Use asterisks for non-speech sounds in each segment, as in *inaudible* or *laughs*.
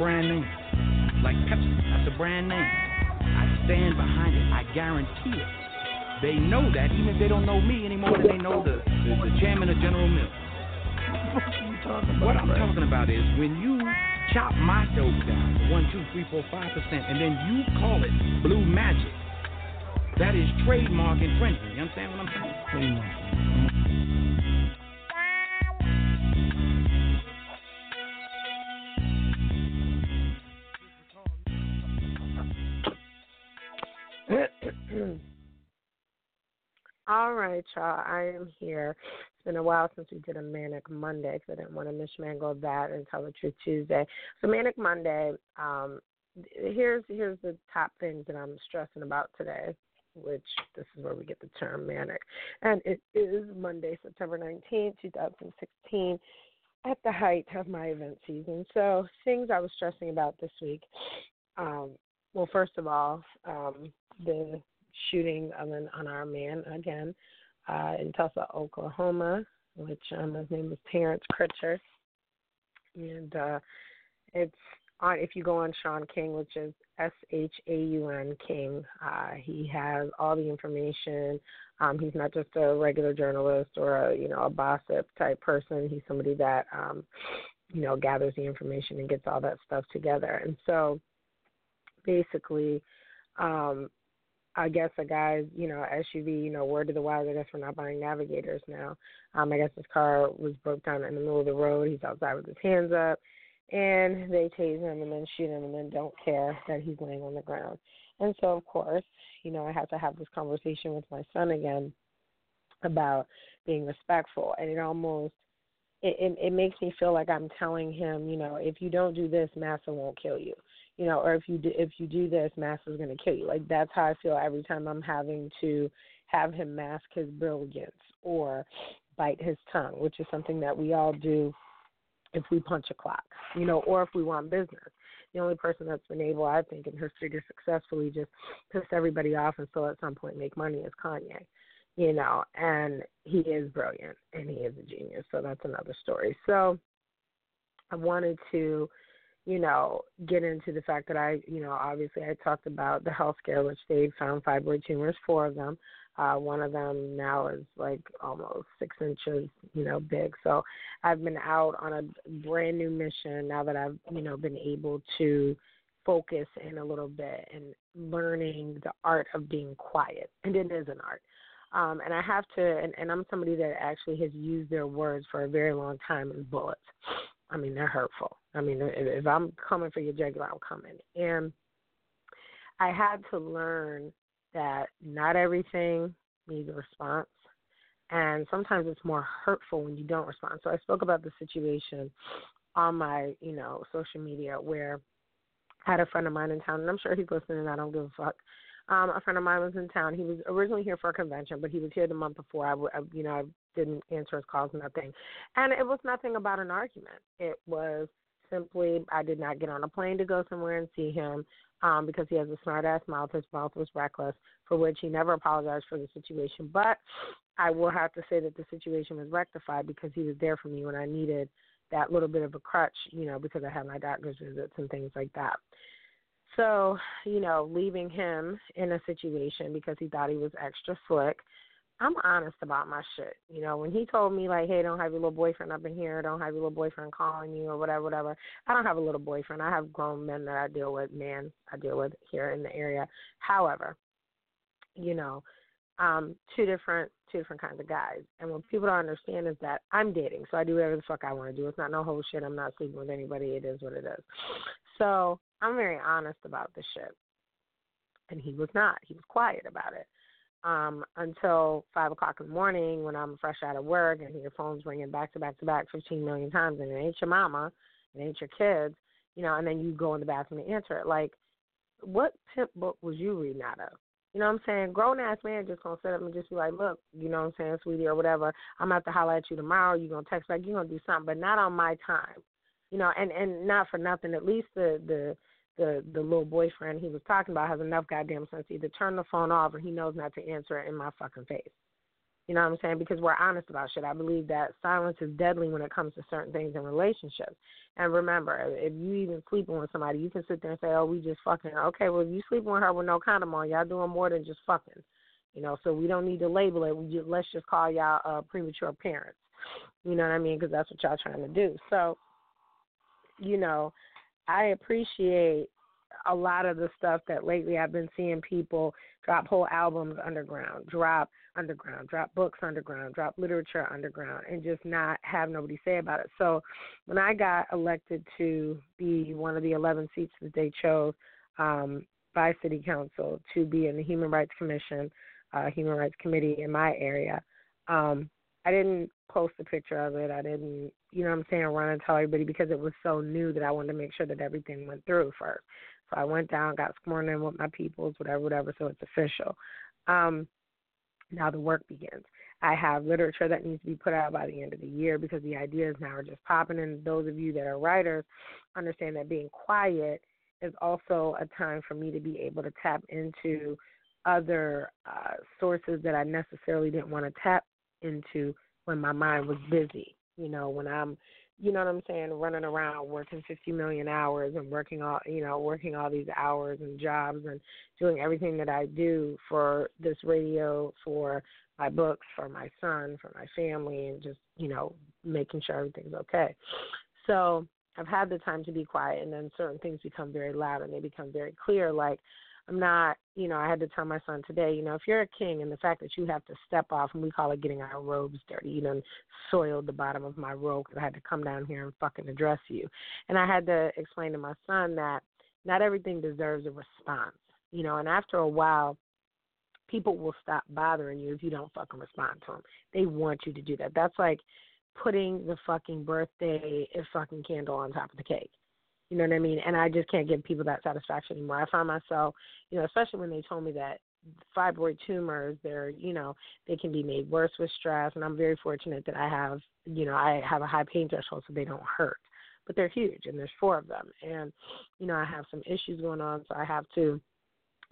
Brand name. Like Pepsi, that's a brand name. I stand behind it. I guarantee it. They know that, even if they don't know me anymore than they know the, the, the chairman of General Mills. What are you talking about? What I'm talking about is when you chop my dope down one, two, three, four, five percent, and then you call it blue magic. That is trademark infringement. You understand what I'm saying? All right, y'all. I am here. It's been a while since we did a Manic Monday because I didn't want to mishmangle that and tell the truth Tuesday. So Manic Monday. Um, here's here's the top things that I'm stressing about today, which this is where we get the term manic, and it is Monday, September 19th, 2016, at the height of my event season. So things I was stressing about this week. Um, well, first of all, um, the shooting of an unarmed man again uh, in Tulsa, Oklahoma, which um, his name is Terence Crutcher, and uh, it's on. If you go on Shaun King, which is S H A U N King, uh, he has all the information. Um, he's not just a regular journalist or a you know a gossip type person. He's somebody that um, you know gathers the information and gets all that stuff together. And so, basically, um, I guess a guy's, you know, SUV, you know, word to the wise, I guess we're not buying navigators now. Um, I guess his car was broke down in the middle of the road. He's outside with his hands up and they tase him and then shoot him and then don't care that he's laying on the ground. And so of course, you know, I have to have this conversation with my son again about being respectful and it almost it, it it makes me feel like I'm telling him, you know, if you don't do this, massa won't kill you you know, or if you do, if you do this, Master's going to kill you. Like that's how I feel every time I'm having to have him mask his brilliance or bite his tongue, which is something that we all do if we punch a clock, you know, or if we want business. The only person that's been able, I think, in history to successfully just piss everybody off and still at some point make money is Kanye, you know, and he is brilliant and he is a genius. So that's another story. So I wanted to you know, get into the fact that I, you know, obviously I talked about the health scare, which they found fibroid tumors, four of them. Uh, one of them now is like almost six inches, you know, big. So I've been out on a brand new mission now that I've, you know, been able to focus in a little bit and learning the art of being quiet. And it is an art. Um, and I have to, and, and I'm somebody that actually has used their words for a very long time as bullets. I mean, they're hurtful. I mean, if, if I'm coming for your jugular, I'm coming. And I had to learn that not everything needs a response. And sometimes it's more hurtful when you don't respond. So I spoke about the situation on my, you know, social media where I had a friend of mine in town, and I'm sure he's listening. I don't give a fuck. Um, a friend of mine was in town. He was originally here for a convention, but he was here the month before. I, I you know, I didn't answer his calls, nothing. And it was nothing about an argument. It was simply I did not get on a plane to go somewhere and see him um, because he has a smart ass mouth. His mouth was reckless, for which he never apologized for the situation. But I will have to say that the situation was rectified because he was there for me when I needed that little bit of a crutch, you know, because I had my doctor's visits and things like that. So, you know, leaving him in a situation because he thought he was extra slick. I'm honest about my shit. You know, when he told me like, "Hey, don't have your little boyfriend up in here. Don't have your little boyfriend calling you or whatever, whatever." I don't have a little boyfriend. I have grown men that I deal with, men I deal with here in the area. However, you know, um, two different two different kinds of guys. And what people don't understand is that I'm dating, so I do whatever the fuck I want to do. It's not no whole shit. I'm not sleeping with anybody. It is what it is. So I'm very honest about the shit. And he was not. He was quiet about it. Um, until five o'clock in the morning when I'm fresh out of work and your phone's ringing back to back to back 15 million times, and it ain't your mama, it ain't your kids, you know, and then you go in the bathroom to answer it. Like, what pimp book was you reading out of? You know what I'm saying? Grown ass man just gonna sit up and just be like, Look, you know what I'm saying, sweetie or whatever, I'm gonna have to holler at you tomorrow, you're gonna text back, you're gonna do something, but not on my time. You know, and and not for nothing, at least the the the the little boyfriend he was talking about has enough goddamn sense to either turn the phone off or he knows not to answer it in my fucking face. You know what I'm saying? Because we're honest about shit. I believe that silence is deadly when it comes to certain things in relationships. And remember, if you even sleeping with somebody, you can sit there and say, "Oh, we just fucking." Okay, well, if you sleeping with her with no condom on, y'all doing more than just fucking. You know, so we don't need to label it. We just let's just call y'all uh, premature parents. You know what I mean? Because that's what y'all trying to do. So, you know, I appreciate a lot of the stuff that lately I've been seeing people drop whole albums underground, drop underground, drop books underground, drop literature underground, and just not have nobody say about it. So when I got elected to be one of the 11 seats that they chose um, by City Council to be in the Human Rights Commission, uh, Human Rights Committee in my area, um, I didn't post a picture of it. I didn't, you know what I'm saying, run and tell everybody because it was so new that I wanted to make sure that everything went through first. So I went down, got sworn in with my peoples, whatever, whatever, so it's official. Um, now the work begins. I have literature that needs to be put out by the end of the year because the ideas now are just popping. And those of you that are writers understand that being quiet is also a time for me to be able to tap into other uh, sources that I necessarily didn't want to tap into when my mind was busy. You know, when I'm, you know what I'm saying, running around working 50 million hours and working all, you know, working all these hours and jobs and doing everything that I do for this radio, for my books, for my son, for my family, and just, you know, making sure everything's okay. So I've had the time to be quiet, and then certain things become very loud and they become very clear. Like I'm not, you know, I had to tell my son today, you know, if you're a king and the fact that you have to step off, and we call it getting our robes dirty, you know, soiled the bottom of my robe because I had to come down here and fucking address you. And I had to explain to my son that not everything deserves a response, you know, and after a while, people will stop bothering you if you don't fucking respond to them. They want you to do that. That's like putting the fucking birthday fucking candle on top of the cake. You know what I mean? And I just can't give people that satisfaction anymore. I find myself, you know, especially when they told me that fibroid tumors, they're, you know, they can be made worse with stress. And I'm very fortunate that I have, you know, I have a high pain threshold so they don't hurt. But they're huge and there's four of them. And, you know, I have some issues going on, so I have to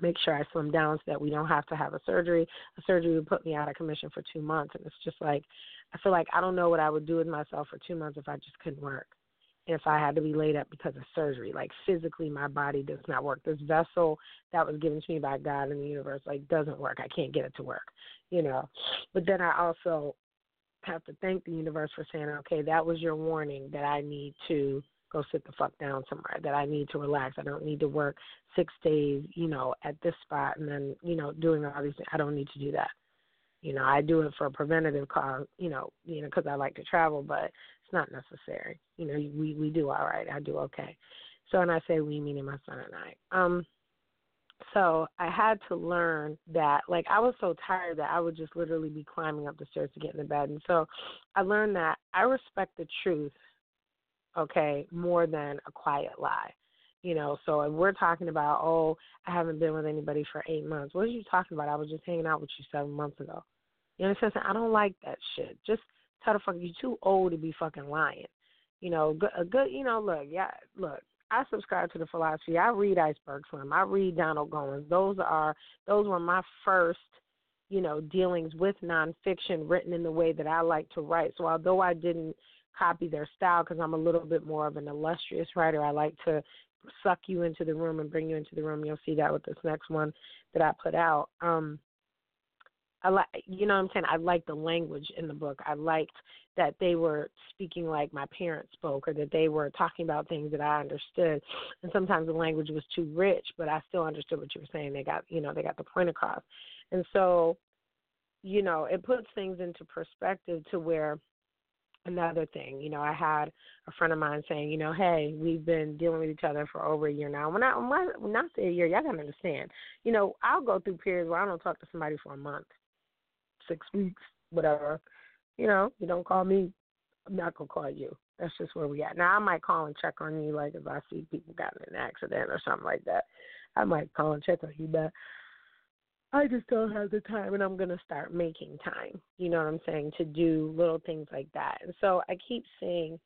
make sure I slim down so that we don't have to have a surgery. A surgery would put me out of commission for two months. And it's just like, I feel like I don't know what I would do with myself for two months if I just couldn't work And if I had to be laid up because of surgery. Like physically, my body does not work. This vessel that was given to me by God in the universe like doesn't work. I can't get it to work, you know. But then I also have to thank the universe for saying, okay, that was your warning that I need to go sit the fuck down somewhere. That I need to relax. I don't need to work six days, you know, at this spot and then you know doing all these. things. I don't need to do that. You know, I do it for a preventative cause, you know, you know, because I like to travel, but it's not necessary. You know, we we do all right. I do okay. So, and I say we, meaning my son and I. Um, so I had to learn that, like, I was so tired that I would just literally be climbing up the stairs to get in the bed. And so I learned that I respect the truth, okay, more than a quiet lie. You know, so if we're talking about, oh, I haven't been with anybody for eight months, what are you talking about? I was just hanging out with you seven months ago. You understand? I don't like that shit. Just Tell the fuck You're too old to be fucking lying. You know, a good. You know, look, yeah, look. I subscribe to the philosophy. I read Iceberg Slim. I read Donald Goines. Those are those were my first, you know, dealings with nonfiction written in the way that I like to write. So although I didn't copy their style because I'm a little bit more of an illustrious writer, I like to suck you into the room and bring you into the room. You'll see that with this next one that I put out. Um, I like, you know what I'm saying? I liked the language in the book. I liked that they were speaking like my parents spoke or that they were talking about things that I understood. And sometimes the language was too rich, but I still understood what you were saying. They got, you know, they got the point across. And so, you know, it puts things into perspective to where another thing. You know, I had a friend of mine saying, you know, hey, we've been dealing with each other for over a year now. When I when I, say a year, y'all gotta understand. You know, I'll go through periods where I don't talk to somebody for a month, six weeks, whatever. You know, you don't call me, I'm not gonna call you. That's just where we at. Now I might call and check on you, like if I see people got in an accident or something like that. I might call and check on you, but I just don't have the time, and I'm going to start making time. You know what I'm saying? To do little things like that. And so I keep seeing,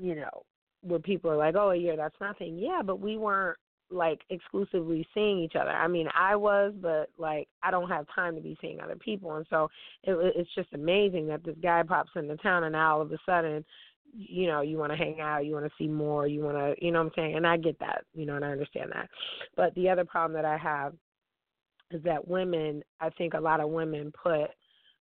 you know, where people are like, "Oh, a year, that's nothing." Yeah, but we weren't like exclusively seeing each other. I mean, I was, but like I don't have time to be seeing other people, and so it, it's just amazing that this guy pops into town, and now all of a sudden, you know, you want to hang out, you want to see more, you want to, you know what I'm saying? And I get that, you know, and I understand that. But the other problem that I have is that women, I think a lot of women put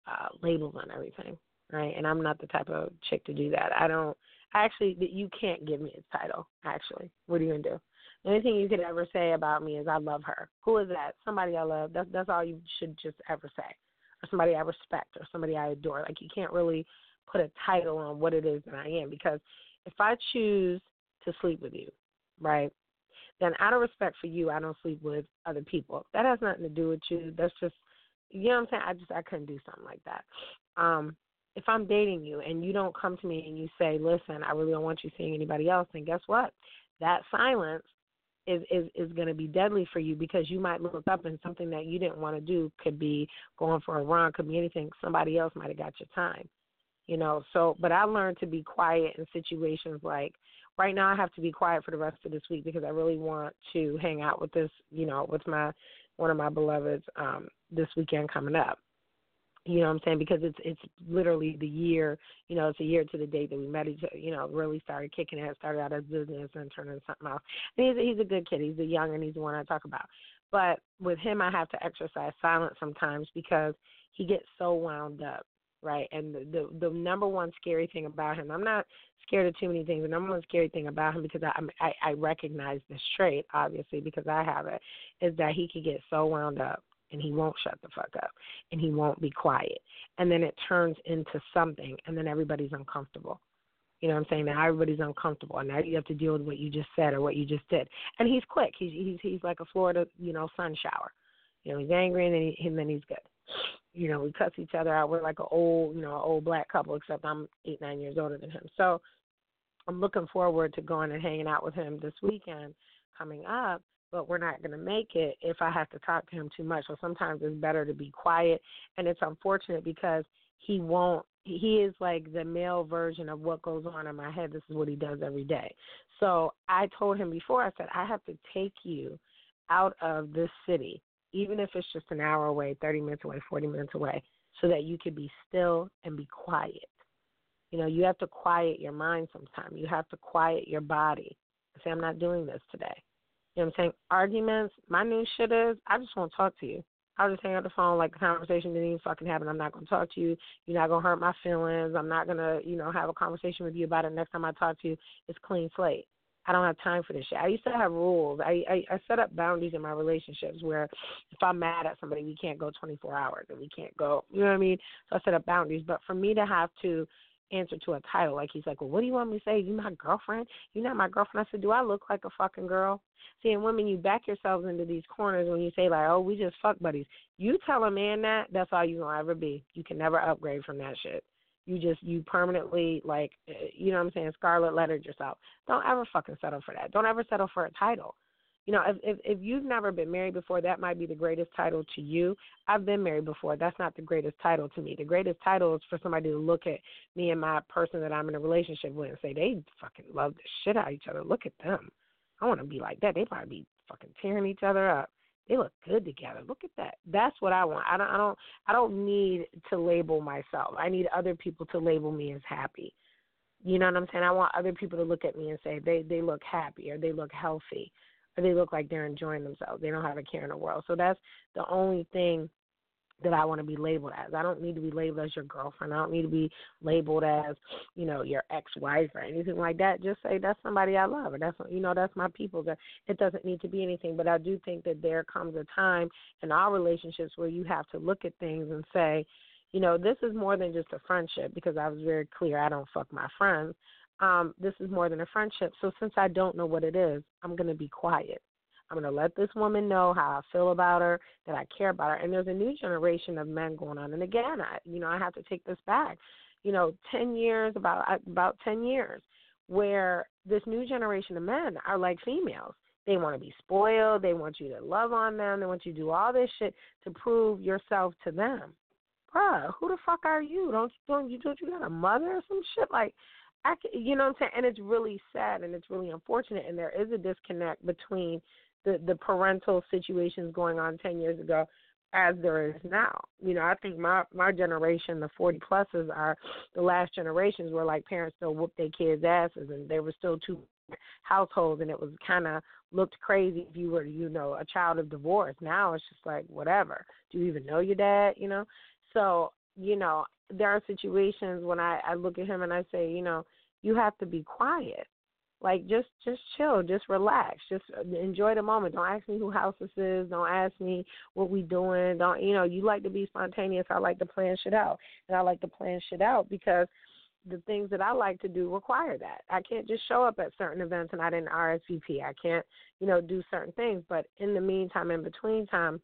uh, labels on everything, right? And I'm not the type of chick to do that. I don't. I actually, you can't give me a title. Actually, what are you gonna do? The only thing you could ever say about me is I love her. Who is that? Somebody I love. That's that's all you should just ever say, or somebody I respect, or somebody I adore. Like you can't really put a title on what it is that I am because if I choose to sleep with you, right? Then out of respect for you, I don't sleep with other people. That has nothing to do with you. That's just, you know what I'm saying? I just, I couldn't do something like that. Um, if I'm dating you and you don't come to me and you say, listen, I really don't want you seeing anybody else, then guess what? That silence is is is going to be deadly for you because you might look up and something that you didn't want to do could be going for a run, could be anything. Somebody else might have got your time, you know. So, but I learned to be quiet in situations like right now I have to be quiet for the rest of this week because I really want to hang out with this, you know, with my one of my beloveds um this weekend coming up. You know what I'm saying? Because it's it's literally the year, you know, it's a year to the date that we met each you know, really started kicking it, started out as business and turned into something else. And he's a, he's a good kid. He's a young and he's the one I talk about. But with him I have to exercise silence sometimes because he gets so wound up right? And the, the the number one scary thing about him, I'm not scared of too many things. The number one scary thing about him, because I I, I recognize this trait, obviously, because I have it, is that he could get so wound up and he won't shut the fuck up and he won't be quiet, and then it turns into something, and then everybody's uncomfortable. You know what I'm saying? Now everybody's uncomfortable, and now you have to deal with what you just said or what you just did. And he's quick. He's he's he's like a Florida, you know, sun shower. You know, he's angry and then he, and then he's good you know, we cuss each other out. We're like an old, you know, an old black couple, except I'm eight, nine years older than him. So I'm looking forward to going and hanging out with him this weekend coming up. But we're not going to make it if I have to talk to him too much. So sometimes it's better to be quiet. And it's unfortunate because he won't. He is like the male version of what goes on in my head. This is what he does every day. So I told him before. I said I have to take you out of this city even if it's just an hour away, 30 minutes away, 40 minutes away, so that you can be still and be quiet. You know, you have to quiet your mind sometimes. You have to quiet your body. Say, I'm not doing this today. You know what I'm saying? Arguments, my new shit is, I just won't talk to you. I'll just hang up the phone like the conversation didn't even fucking happen. I'm not gonna talk to you. You're not gonna hurt my feelings. I'm not gonna, you know, have a conversation with you about it next time I talk to you. It's clean slate. I don't have time for this shit. I used to have rules. I, I I set up boundaries in my relationships where if I'm mad at somebody, we can't go 24 hours and we can't go. You know what I mean? So I set up boundaries. But for me to have to answer to a title, like he's like, well, what do you want me to say? You my girlfriend? You not my girlfriend? I said, do I look like a fucking girl? See, and women, you back yourselves into these corners when you say like, oh, we just fuck buddies. You tell a man that, that's all you gonna ever be. You can never upgrade from that shit you just you permanently like eh, you know what I'm saying scarlet lettered yourself. Don't ever fucking settle for that. Don't ever settle for a title. You know, if, if if you've never been married before, that might be the greatest title to you. I've been married before. That's not the greatest title to me. The greatest title is for somebody to look at me and my person that I'm in a relationship with and say they fucking love the shit out of each other. Look at them. I want to be like that. They probably be fucking tearing each other up they look good together. Look at that. That's what I want. I don't I don't I don't need to label myself. I need other people to label me as happy. You know what I'm saying? I want other people to look at me and say they they look happy or they look healthy or they look like they're enjoying themselves. They don't have a care in the world. So that's the only thing that I want to be labeled as. I don't need to be labeled as your girlfriend. I don't need to be labeled as, you know, your ex-wife or anything like that. Just say that's somebody I love, or that's you know that's my people. That it doesn't need to be anything. But I do think that there comes a time in our relationships where you have to look at things and say, You know, this is more than just a friendship because I was very clear I don't fuck my friends. Um, this is more than a friendship. So since I don't know what it is, I'm to be quiet. I'm going to let this woman know how I feel about her, that I care about her. And there's a new generation of men going on. And again, I, you know, I have to take this back. You know, 10 years, about uh, about 10 years, where this new generation of men are like females. They want to be spoiled. They want you to love on them. They want you to do all this shit to prove yourself to them. Bruh, who the fuck are you? Don't you don't you don't you got a mother or some shit like? I, you know what I'm saying? And it's really sad and it's really unfortunate. And there is a disconnect between the the parental situations going on 10 years ago as there is now. You know, I think my my generation, the 40 pluses, are the last generations where like parents still whoop their kids' asses, and there were still two households, and it was kind of looked crazy if you were, you know, a child of divorce. Now it's just like whatever. Do you even know your dad? You know, so you know there are situations when I I look at him and I say, you know, you have to be quiet like just just chill just relax just uh, enjoy the moment. Don't ask me who house this is don't ask me what we doing don't you know you like to be spontaneous i like to plan shit out and i like to plan shit out because the things that i like to do require that. I can't just show up at certain events and i didn't rsvp i can't you know do certain things but in the meantime in between time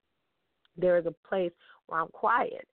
there is a place where i'm quiet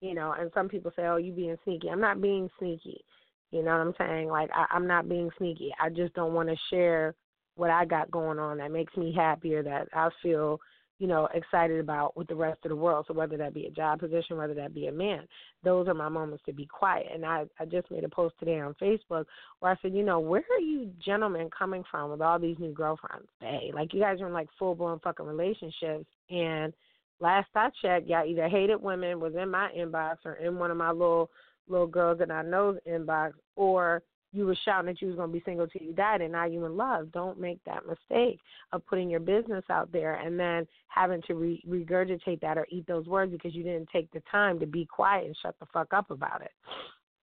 you know and some people say oh you being sneaky. I'm not being sneaky you know what I'm saying? Like I, I'm not being sneaky. I just don't want to share what I got going on that makes me happier, that I feel, you know, excited about with the rest of the world. So whether that be a job position, whether that be a man, those are my moments to be quiet. And I, I just made a post today on Facebook where I said, you know, where are you gentlemen coming from with all these new girlfriends? Hey, like you guys are in like full blown fucking relationships and last I checked, y'all either hated women was in my inbox or in one of my little little girls that I know's inbox, or you were shouting that you was gonna be single till you died, and now you in love. Don't make that mistake of putting your business out there and then having to re- regurgitate that or eat those words because you didn't take the time to be quiet and shut the fuck up about it.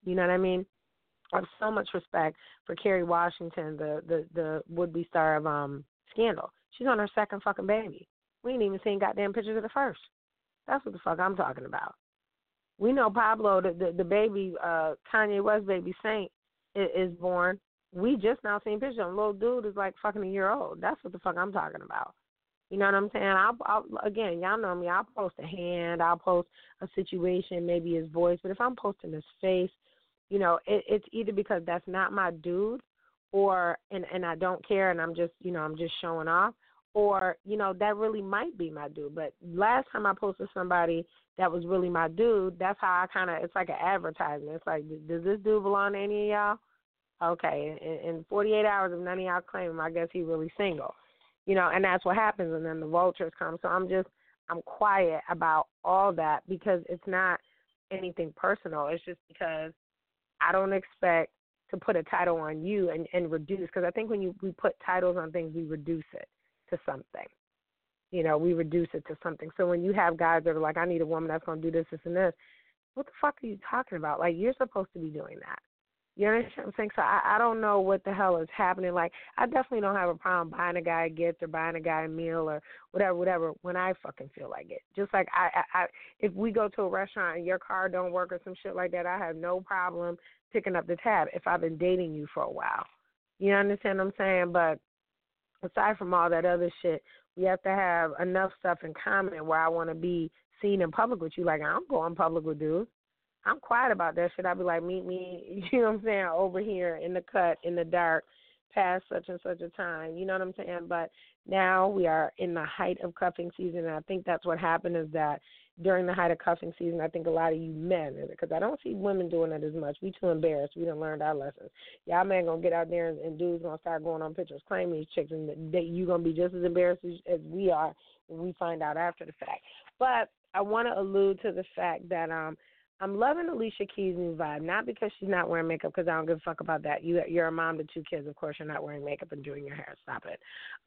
You know what I mean? I have so much respect for Kerry Washington, the the the would be star of um Scandal. She's on her second fucking baby. We ain't even seen goddamn pictures of the first. That's what the fuck I'm talking about. We know Pablo, the the, the baby, uh, Kanye West baby Saint, is, is born. We just now seen pictures. of Little dude is like fucking a year old. That's what the fuck I'm talking about. You know what I'm saying? I'll, I'll again, y'all know me. I'll post a hand. I'll post a situation, maybe his voice. But if I'm posting his face, you know, it, it's either because that's not my dude, or and and I don't care, and I'm just you know I'm just showing off, or you know that really might be my dude. But last time I posted somebody that was really my dude, that's how I kind of it's like an advertisement. It's like, does this dude belong to any of y'all? Okay, in, in 48 hours, if none of y'all claim him, I guess he really single. You know, and that's what happens, and then the vultures come. So I'm just I'm quiet about all that because it's not anything personal. It's just because I don't expect to put a title on you and, and reduce because I think when you we put titles on things, we reduce it to something. You know, we reduce it to something. So when you have guys that are like, I need a woman that's going to do this, this, and this, what the fuck are you talking about? Like, you're supposed to be doing that. You understand what I'm saying? So I, I don't know what the hell is happening. Like, I definitely don't have a problem buying a guy a gift or buying a guy a meal or whatever, whatever, when I fucking feel like it. Just like I, I, I if we go to a restaurant and your car don't work or some shit like that, I have no problem picking up the tab if I've been dating you for a while. You understand what I'm saying? But aside from all that other shit, we have to have enough stuff in common where I want to be seen in public with you. Like I'm going public with dudes. I'm quiet about that shit. I'd be like, meet me, *laughs* you know what I'm saying, over here in the cut in the dark, past such and such a time. You know what I'm saying? But now we are in the height of cuffing season, and I think that's what happened is that during the height of cuffing season, I think a lot of you men, because I don't see women doing it as much. We too embarrassed. We done learned our lessons. Y'all men gonna get out there and, and dudes gonna start going on pictures claiming these chicks, and that you gonna be just as embarrassed as, as we are when we find out after the fact. But I want to allude to the fact that um I'm loving Alicia Keys' new vibe, not because she's not wearing makeup, because I don't give a fuck about that. You, you're a mom to two kids, of course you're not wearing makeup and doing your hair. Stop it.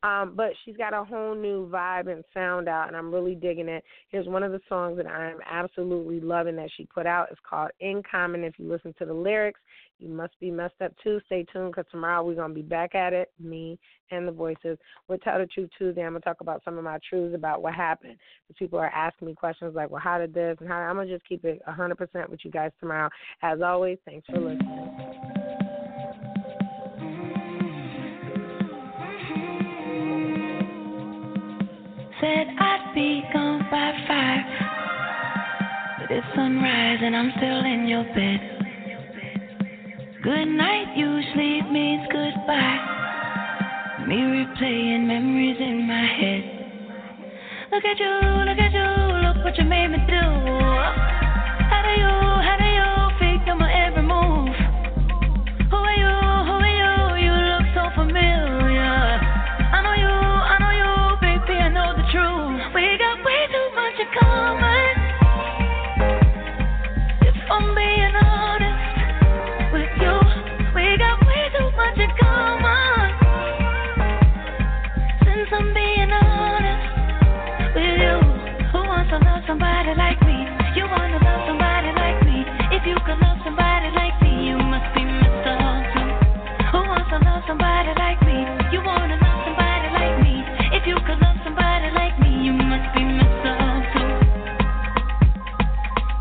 Um, but she's got a whole new vibe and sound out, and I'm really digging it. Here's one of the songs that I'm absolutely loving that she put out. It's called In Common. If you listen to the lyrics, you must be messed up too. Stay tuned, because tomorrow we're gonna be back at it, me and the voices. We'll tell the truth Tuesday. I'm gonna talk about some of my truths about what happened. Because people are asking me questions like, well, how did this and how? I'm gonna just keep it 100% 100% with you guys tomorrow. As always, thanks for listening. Said I'd be gone by five. But it's sunrise and I'm still in your bed. Good night you sleep means goodbye. Me replaying memories in my head. Look at you, look at you, look what you made me do. How do you, how do you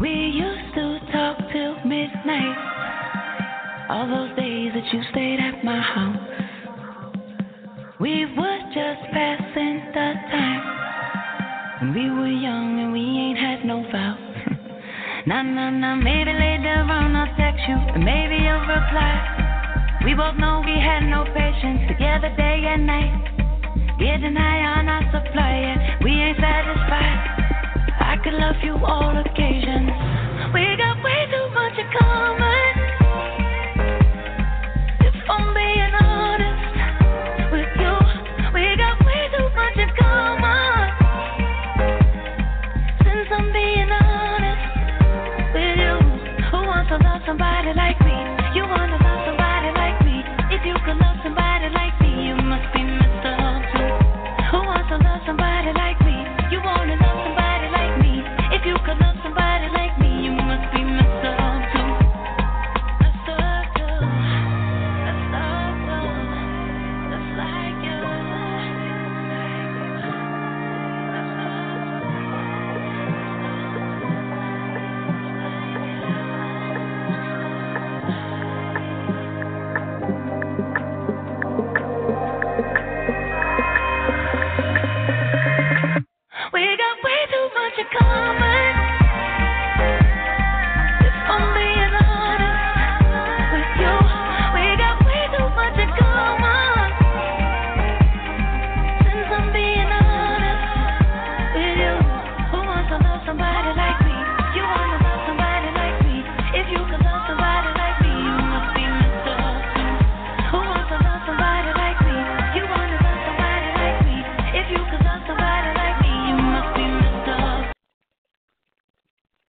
We used to talk till midnight. All those days that you stayed at my house. We was just passing the time. When we were young and we ain't had no fouls. *laughs* Nah, nah, nah. Maybe laid down our sex shoot, and maybe you'll reply. We both know we had no patience together day and night. Getting high on our supply, and we ain't satisfied. I could love you all occasions.